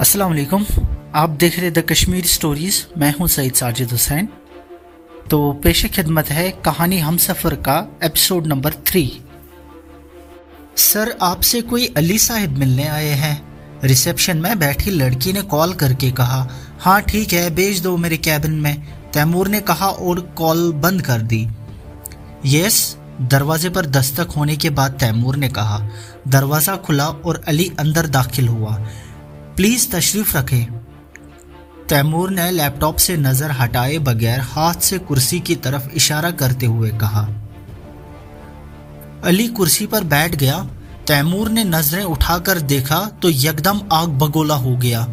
अस्सलाम वालेकुम आप देख रहे द कश्मीर स्टोरीज। मैं हूँ सईद साजिद हुसैन। तो पेश खिदमत है कहानी हम सफ़र का एपिसोड नंबर थ्री। सर, आपसे कोई अली साहिब मिलने आए हैं। रिसेप्शन में बैठी लड़की ने कॉल करके कहा हाँ ठीक है, भेज दो मेरे कैबिन में। तैमूर ने कहा, और कॉल बंद कर दी। यस। दरवाजे पर दस्तक होने के बाद तैमूर ने कहा, दरवाज़ा खुला और अली अंदर दाखिल हुआ। प्लीज़ तशरीफ़ रखें। तैमूर ने लैपटॉप से नज़र हटाए बगैर हाथ से कुर्सी की तरफ़ इशारा करते हुए कहा। अली कुर्सी पर बैठ गया। तैमूर ने नज़रें उठाकर देखा तो यकदम आग बगोला हो गया।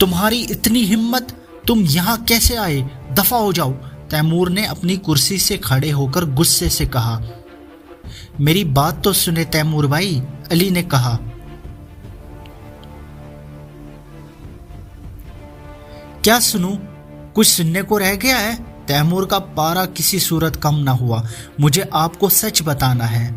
तुम्हारी इतनी हिम्मत, तुम यहाँ कैसे आए? दफ़ा हो जाओ। तैमूर ने अपनी कुर्सी से खड़े होकर गुस्से से कहा। मेरी बात तो सुने तैमूर भाई, अली ने कहा। क्या सुनूं? कुछ सुनने को रह गया है? तैमूर का पारा किसी सूरत कम ना हुआ। मुझे आपको सच बताना है।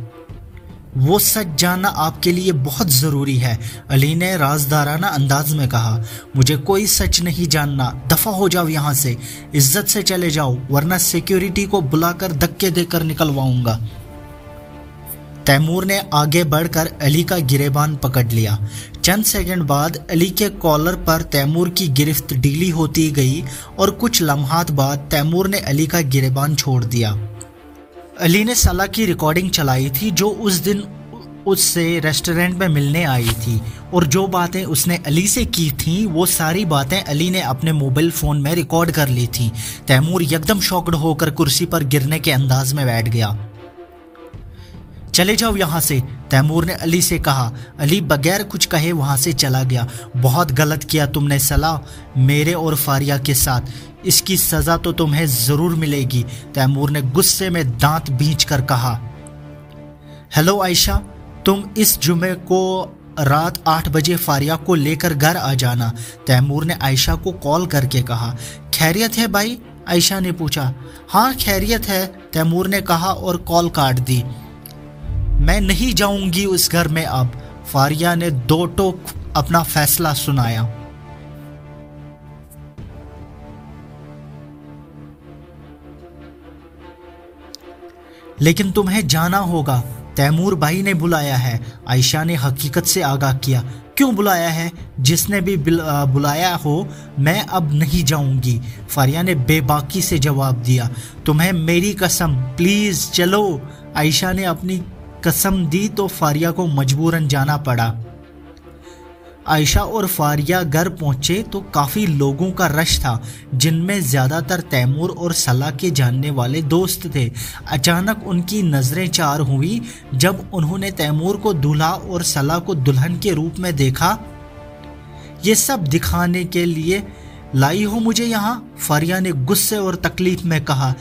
वो सच जानना आपके लिए बहुत ज़रूरी है, अली ने राजदाराना अंदाज में कहा। मुझे कोई सच नहीं जानना। दफ़ा हो जाओ यहाँ से। इज़्ज़त से चले जाओ, वरना सिक्योरिटी को बुलाकर धक्के देकर निकलवाऊँगा। तैमूर ने आगे बढ़कर अली का गिरेबान पकड़ लिया। चंद सेकंड बाद अली के कॉलर पर तैमूर की गिरफ्त ढीली होती गई और कुछ लम्हात बाद तैमूर ने अली का गिरेबान छोड़ दिया। अली ने सलाह की रिकॉर्डिंग चलाई थी, जो उस दिन उससे रेस्टोरेंट में मिलने आई थी और जो बातें उसने अली से की थी, वो सारी बातें अली ने अपने मोबाइल फ़ोन में रिकॉर्ड कर ली थी। तैमूर एकदम शॉक्ड होकर कुर्सी पर गिरने के अंदाज में बैठ गया। चले जाओ यहाँ से। तैमूर ने अली से कहा, अली बगैर कुछ कहे वहाँ से चला गया। बहुत गलत किया तुमने सलाह मेरे और फारिया के साथ। इसकी सज़ा तो तुम्हें ज़रूर मिलेगी, तैमूर ने गुस्से में दांत बींच कर कहा। हेलो आयशा, तुम इस जुमे को रात आठ बजे फारिया को लेकर घर आ जाना, तैमूर ने आयशा को कॉल करके कहा। खैरियत है भाई? आयशा ने पूछा। हाँ खैरियत है, तैमूर ने कहा और कॉल काट दी। मैं नहीं जाऊँगी उस घर में अब। फारिया ने दो टोक अपना फैसला सुनाया। लेकिन तुम्हें जाना होगा, तैमूर भाई ने बुलाया है। आयशा ने हकीकत से आगाह किया, क्यों बुलाया है? जिसने भी बुलाया हो, मैं अब नहीं जाऊँगी। फारिया ने बेबाकी से जवाब दिया, तुम्हें मेरी कसम, प्लीज़ चलो। आयशा ने अपनी कसम दी तो फारिया को मजबूरन जाना पड़ा। आयशा और फारिया घर पहुँचे तो काफ़ी लोगों का रश था, जिनमें ज़्यादातर तैमूर और सलाह के जानने वाले दोस्त थे। अचानक उनकी नज़रें चार हुई, जब उन्होंने तैमूर को दूल्हा और सलाह को दुल्हन के रूप में देखा। ये सब दिखाने के लिए, लाई हो मुझे यहाँ? फारिया ने गुस्से और तकलीफ़ में कहा।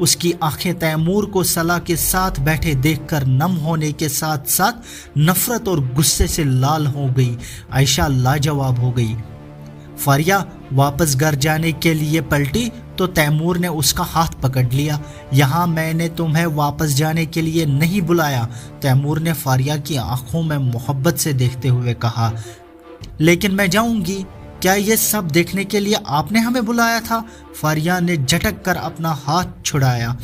उसकी आँखें तैमूर को सलाह के साथ बैठे देखकर नम होने के साथ साथ नफरत और गुस्से से लाल हो गई। आयशा लाजवाब हो गई। फारिया, वापस घर जाने के लिए पलटी तो तैमूर ने उसका हाथ पकड़ लिया। यहाँ मैंने तुम्हें वापस जाने के लिए नहीं बुलाया, तैमूर ने फारिया की आँखों में मोहब्बत से देखते हुए कहा। लेकिन मैं जाऊँगी। क्या ये सब देखने के लिए आपने हमें बुलाया था? फारिया ने झटक कर अपना हाथ छुड़ाया।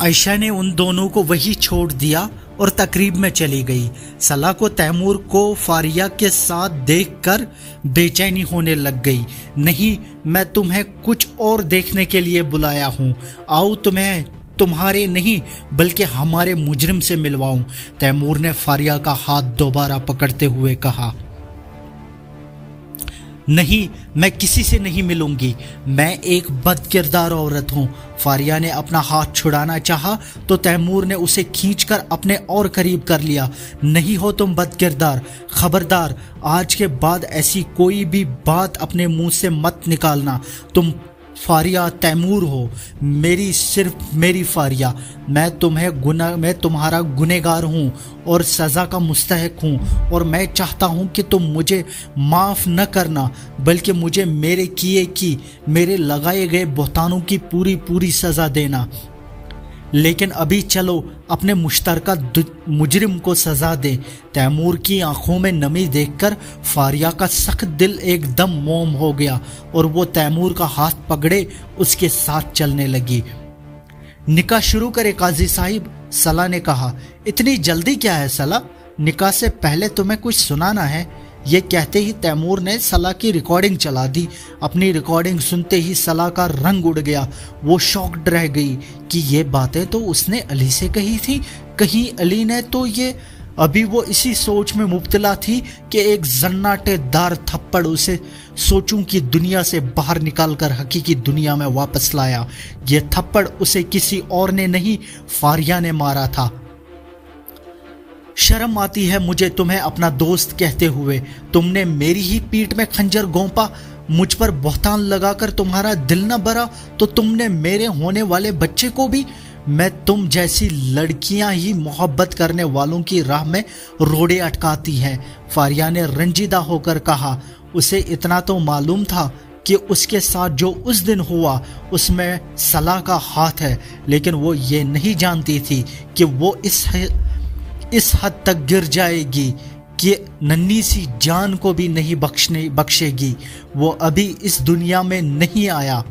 आयशा ने उन दोनों को वही छोड़ दिया और तकरीब में चली गई। सलाह को तैमूर को फारिया के साथ देखकर बेचैनी होने लग गई। नहीं, मैं तुम्हें कुछ और देखने के लिए बुलाया हूँ। आओ तुम्हें तुम्हारे नहीं, बल्कि हमारे मुजरिम से मिलवाऊं, तैमूर ने फारिया का हाथ दोबारा पकड़ते हुए कहा। नहीं, मैं किसी से नहीं मिलूँगी। मैं एक बद किरदार औरत हूँ। फारिया ने अपना हाथ छुड़ाना चाहा तो तैमूर ने उसे खींचकर अपने और करीब कर लिया। नहीं हो तुम बदकिरदार। खबरदार, आज के बाद ऐसी कोई भी बात अपने मुँह से मत निकालना। तुम फारिया तैमूर हो, मेरी सिर्फ़ मेरी फारिया। मैं तुम्हें गुना, मैं तुम्हारा गुनेगार हूँ और सज़ा का मुस्तक हूँ और मैं चाहता हूँ कि तुम मुझे माफ़ न करना, बल्कि मुझे मेरे किए की, मेरे लगाए गए बहतानों की पूरी पूरी सज़ा देना। लेकिन अभी चलो, अपने मुश्तरका मुजरिम को सजा दे। तैमूर की आँखों में नमी देखकर फारिया का सख्त दिल एकदम मोम हो गया और वो तैमूर का हाथ पकड़े उसके साथ चलने लगी। निकाह शुरू करे काजी साहिब, सला ने कहा, इतनी जल्दी क्या है सला? निकाह से पहले तुम्हें कुछ सुनाना है? ये कहते ही तैमूर ने सलाह की रिकॉर्डिंग चला दी। अपनी रिकॉर्डिंग सुनते ही सलाह का रंग उड़ गया। वो शॉक्ड रह गई कि ये बातें तो उसने अली से कही थी। कहीं अली ने तो ये अभी वो इसी सोच में मुबतला थी कि एक जन्नाटेदार थप्पड़ उसे सोचूं की दुनिया से बाहर निकालकर हकीकी दुनिया में वापस लाया। ये थप्पड़ उसे किसी और ने नहीं, फारिया ने मारा था। शर्म आती है मुझे तुम्हें अपना दोस्त कहते हुए। तुमने मेरी ही पीठ में खंजर गोंपा, मुझ पर बहुतान लगाकर तुम्हारा दिल न भरा तो तुमने मेरे होने वाले बच्चे को भी मैं तुम जैसी लड़कियाँ ही मोहब्बत करने वालों की राह में रोड़े अटकाती हैं। फारिया ने रंजीदा होकर कहा, उसे इतना तो मालूम था कि उसके साथ जो उस दिन हुआ, उसमें सलाह का हाथ है, लेकिन वो ये नहीं जानती थी कि वो इस इस हद तक गिर जाएगी कि नन्ही सी जान को भी नहीं बख्शने, बख्शेगी। वो अभी इस दुनिया में नहीं आया।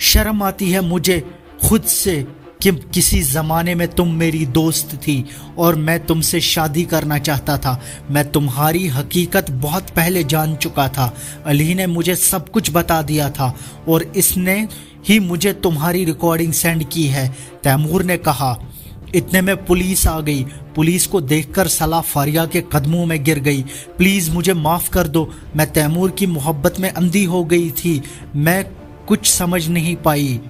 शर्म आती है मुझे खुद से। कि किसी ज़माने में तुम मेरी दोस्त थी और मैं तुमसे शादी करना चाहता था। मैं तुम्हारी हकीकत बहुत पहले जान चुका था। अली ने मुझे सब कुछ बता दिया था और इसने ही मुझे तुम्हारी रिकॉर्डिंग सेंड की है, तैमूर ने कहा। इतने में पुलिस आ गई। पुलिस को देखकर सलाह फारिया के कदमों में गिर गई। प्लीज़ मुझे माफ़ कर दो। मैं तैमूर की मोहब्बत में अंधी हो गई थी। मैं कुछ समझ नहीं पाई।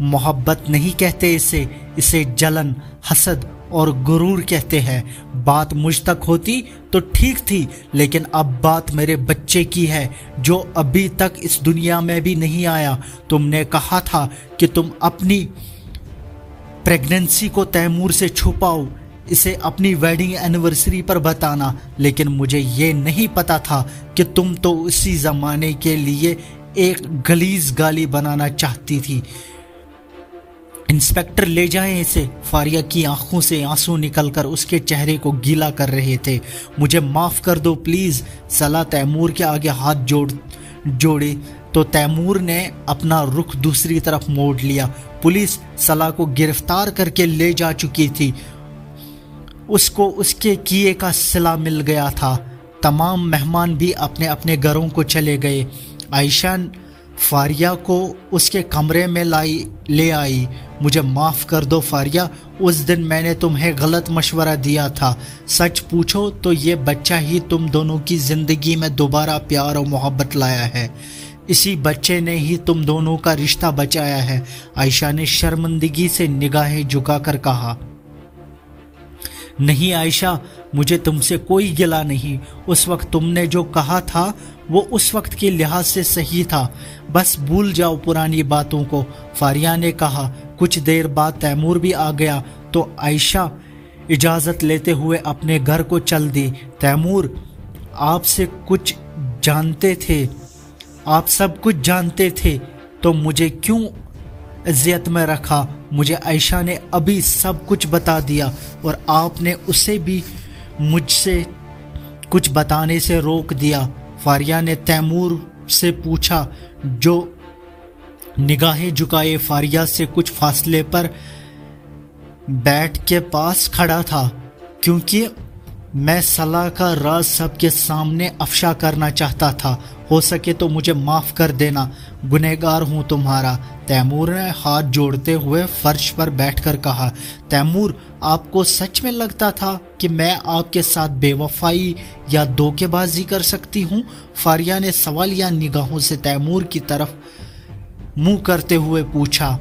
मोहब्बत नहीं कहते इसे इसे जलन, हसद और गुरूर कहते हैं। बात मुझ तक होती तो ठीक थी, लेकिन अब बात मेरे बच्चे की है, जो अभी तक इस दुनिया में भी नहीं आया। तुमने कहा था कि तुम अपनी प्रेगनेंसी को तैमूर से छुपाओ, इसे अपनी वेडिंग एनिवर्सरी पर बताना। लेकिन मुझे ये नहीं पता था कि तुम तो उसी ज़माने के लिए एक गलीज गाली बनाना चाहती थी। इंस्पेक्टर ले जाएँ इसे। फारिया की आँखों से आँसू निकलकर उसके चेहरे को गीला कर रहे थे। मुझे माफ़ कर दो, प्लीज़। सला तैमूर के आगे हाथ जोड़, जोड़े। तो तैमूर ने अपना रुख दूसरी तरफ़ मोड़ लिया। पुलिस सला को गिरफ़्तार करके ले जा चुकी थी। उसको उसके किए का सिला मिल गया था। तमाम मेहमान भी अपने अपने घरों को चले गए। आयशा फारिया को उसके कमरे में लाई, ले आई। मुझे माफ़ कर दो फारिया, उस दिन मैंने तुम्हें गलत मशवरा दिया था। सच पूछो तो ये बच्चा ही तुम दोनों की ज़िंदगी में दोबारा प्यार और मोहब्बत लाया है। इसी बच्चे ने ही तुम दोनों का रिश्ता बचाया है। आयशा ने शर्मिंदगी से निगाहें झुकाकर कहा, नहीं आयशा, मुझे तुमसे कोई गिला नहीं। उस वक्त तुमने जो कहा था वो उस वक्त के लिहाज से सही था। बस भूल जाओ पुरानी बातों को। फारिया ने कहा, कुछ देर बाद तैमूर भी आ गया तो आयशा, इजाज़त लेते हुए अपने घर को चल दी। तैमूर आपसे कुछ जानते थे? आप सब कुछ जानते थे तो मुझे क्यों अजियत में रखा? मुझे आयशा ने अभी सब कुछ बता दिया, और आपने उसे भी मुझसे कुछ बताने से रोक दिया। फारिया ने तैमूर से पूछा, जो निगाहें झुकाए फारिया से कुछ फासले पर बैठ के पास खड़ा था, क्योंकि मैं सलाह का राज सबके सामने अफशा करना चाहता था हो सके तो मुझे माफ़ कर देना। गुनहगार हूँ तुम्हारा। तैमूर ने हाथ जोड़ते हुए फर्श पर बैठकर कहा, तैमूर, आपको सच में लगता था कि मैं आपके साथ बेवफाई या धोखेबाजी कर सकती हूँ? फारिया ने सवाल या निगाहों से तैमूर की तरफ़ मुँह करते हुए पूछा,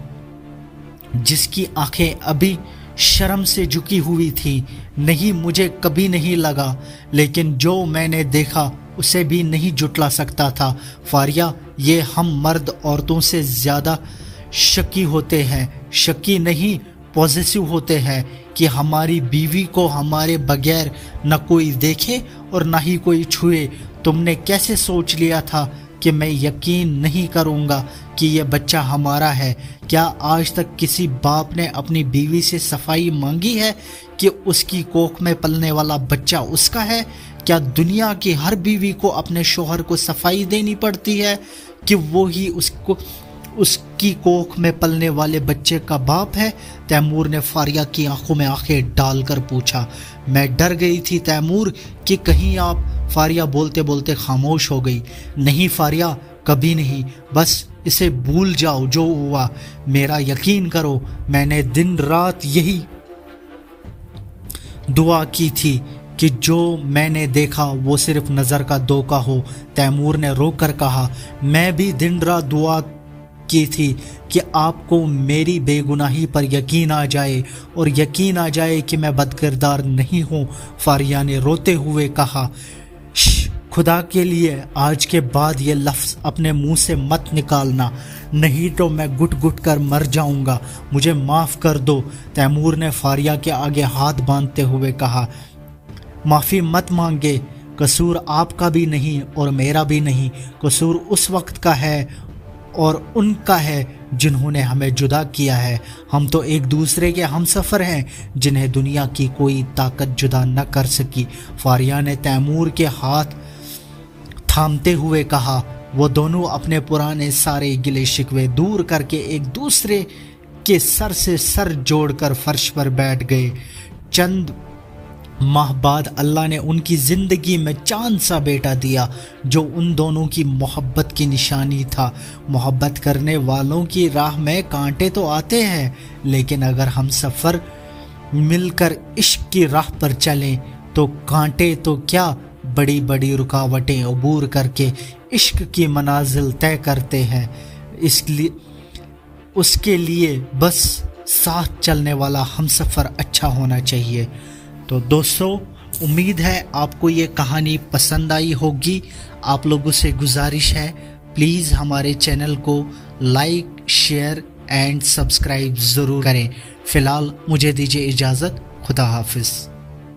जिसकी आँखें अभी शर्म से झुकी हुई थी, नहीं, मुझे कभी नहीं लगा। लेकिन जो मैंने देखा उसे भी नहीं जुटला सकता था। फारिया, ये हम मर्द औरतों से ज़्यादा शकी होते हैं। शकी नहीं पॉजिटिव होते हैं कि हमारी बीवी को हमारे बगैर न कोई देखे और ना ही कोई छुए। तुमने कैसे सोच लिया था कि मैं यकीन नहीं करूँगा कि यह बच्चा हमारा है? क्या आज तक किसी बाप ने अपनी बीवी से सफ़ाई मांगी है कि उसकी कोख में पलने वाला बच्चा उसका है? क्या दुनिया की हर बीवी को अपने शोहर को सफ़ाई देनी पड़ती है कि वो ही उसको, उसकी कोख में पलने वाले बच्चे का बाप है? तैमूर ने फारिया की आँखों में आँखें डालकर पूछा। मैं डर गई थी तैमूर कि कहीं आप, फारिया बोलते बोलते खामोश हो गई। नहीं फारिया, कभी नहीं। बस इसे भूल जाओ, जो हुआ। मेरा यकीन करो, मैंने दिन रात यही दुआ की थी। कि जो मैंने देखा, वो सिर्फ़ नज़र का धोखा हो। तैमूर ने रोक कर कहा, मैं भी दिन रात दुआ की थी कि आपको मेरी बेगुनाही पर यकीन आ जाए और यकीन आ जाए कि मैं बदकिरदार नहीं हूँ, फारिया ने रोते हुए कहा। खुदा के लिए आज के बाद ये लफ्ज़ अपने मुँह से मत निकालना, नहीं तो मैं गुट गुट कर मर जाऊँगा। मुझे माफ़ कर दो, तैमूर ने फारिया के आगे हाथ बांधते हुए कहा। माफ़ी मत मांगे। कसूर आपका भी नहीं और मेरा भी नहीं। कसूर उस वक्त का है और उनका है जिन्होंने हमें जुदा किया है। हम तो एक दूसरे के हम सफ़र हैं, जिन्हें दुनिया की कोई ताकत जुदा न कर सकी। फारिया ने तैमूर के हाथ थामते हुए कहा, वो दोनों अपने पुराने सारे गिले शिकवे दूर करके एक दूसरे के सर से सर जोड़कर फर्श पर बैठ गए। चंद माह बाद अल्लाह ने उनकी ज़िंदगी में चाँद सा बेटा दिया, जो उन दोनों की मोहब्बत की निशानी था। मोहब्बत करने वालों की राह में कांटे तो आते हैं, लेकिन अगर हम सफ़र मिलकर इश्क की राह पर चलें तो कांटे तो क्या बड़ी बड़ी रुकावटें अबूर करके इश्क की मनाजिल तय करते हैं। इसलिए, उसके लिए बस साथ चलने वाला हम सफ़र अच्छा होना चाहिए। तो दोस्तों, उम्मीद है आपको ये कहानी पसंद आई होगी। आप लोगों से गुजारिश है प्लीज़ हमारे चैनल को लाइक शेयर एंड सब्सक्राइब ज़रूर करें। फ़िलहाल मुझे दीजिए इजाज़त, खुदा हाफिज़।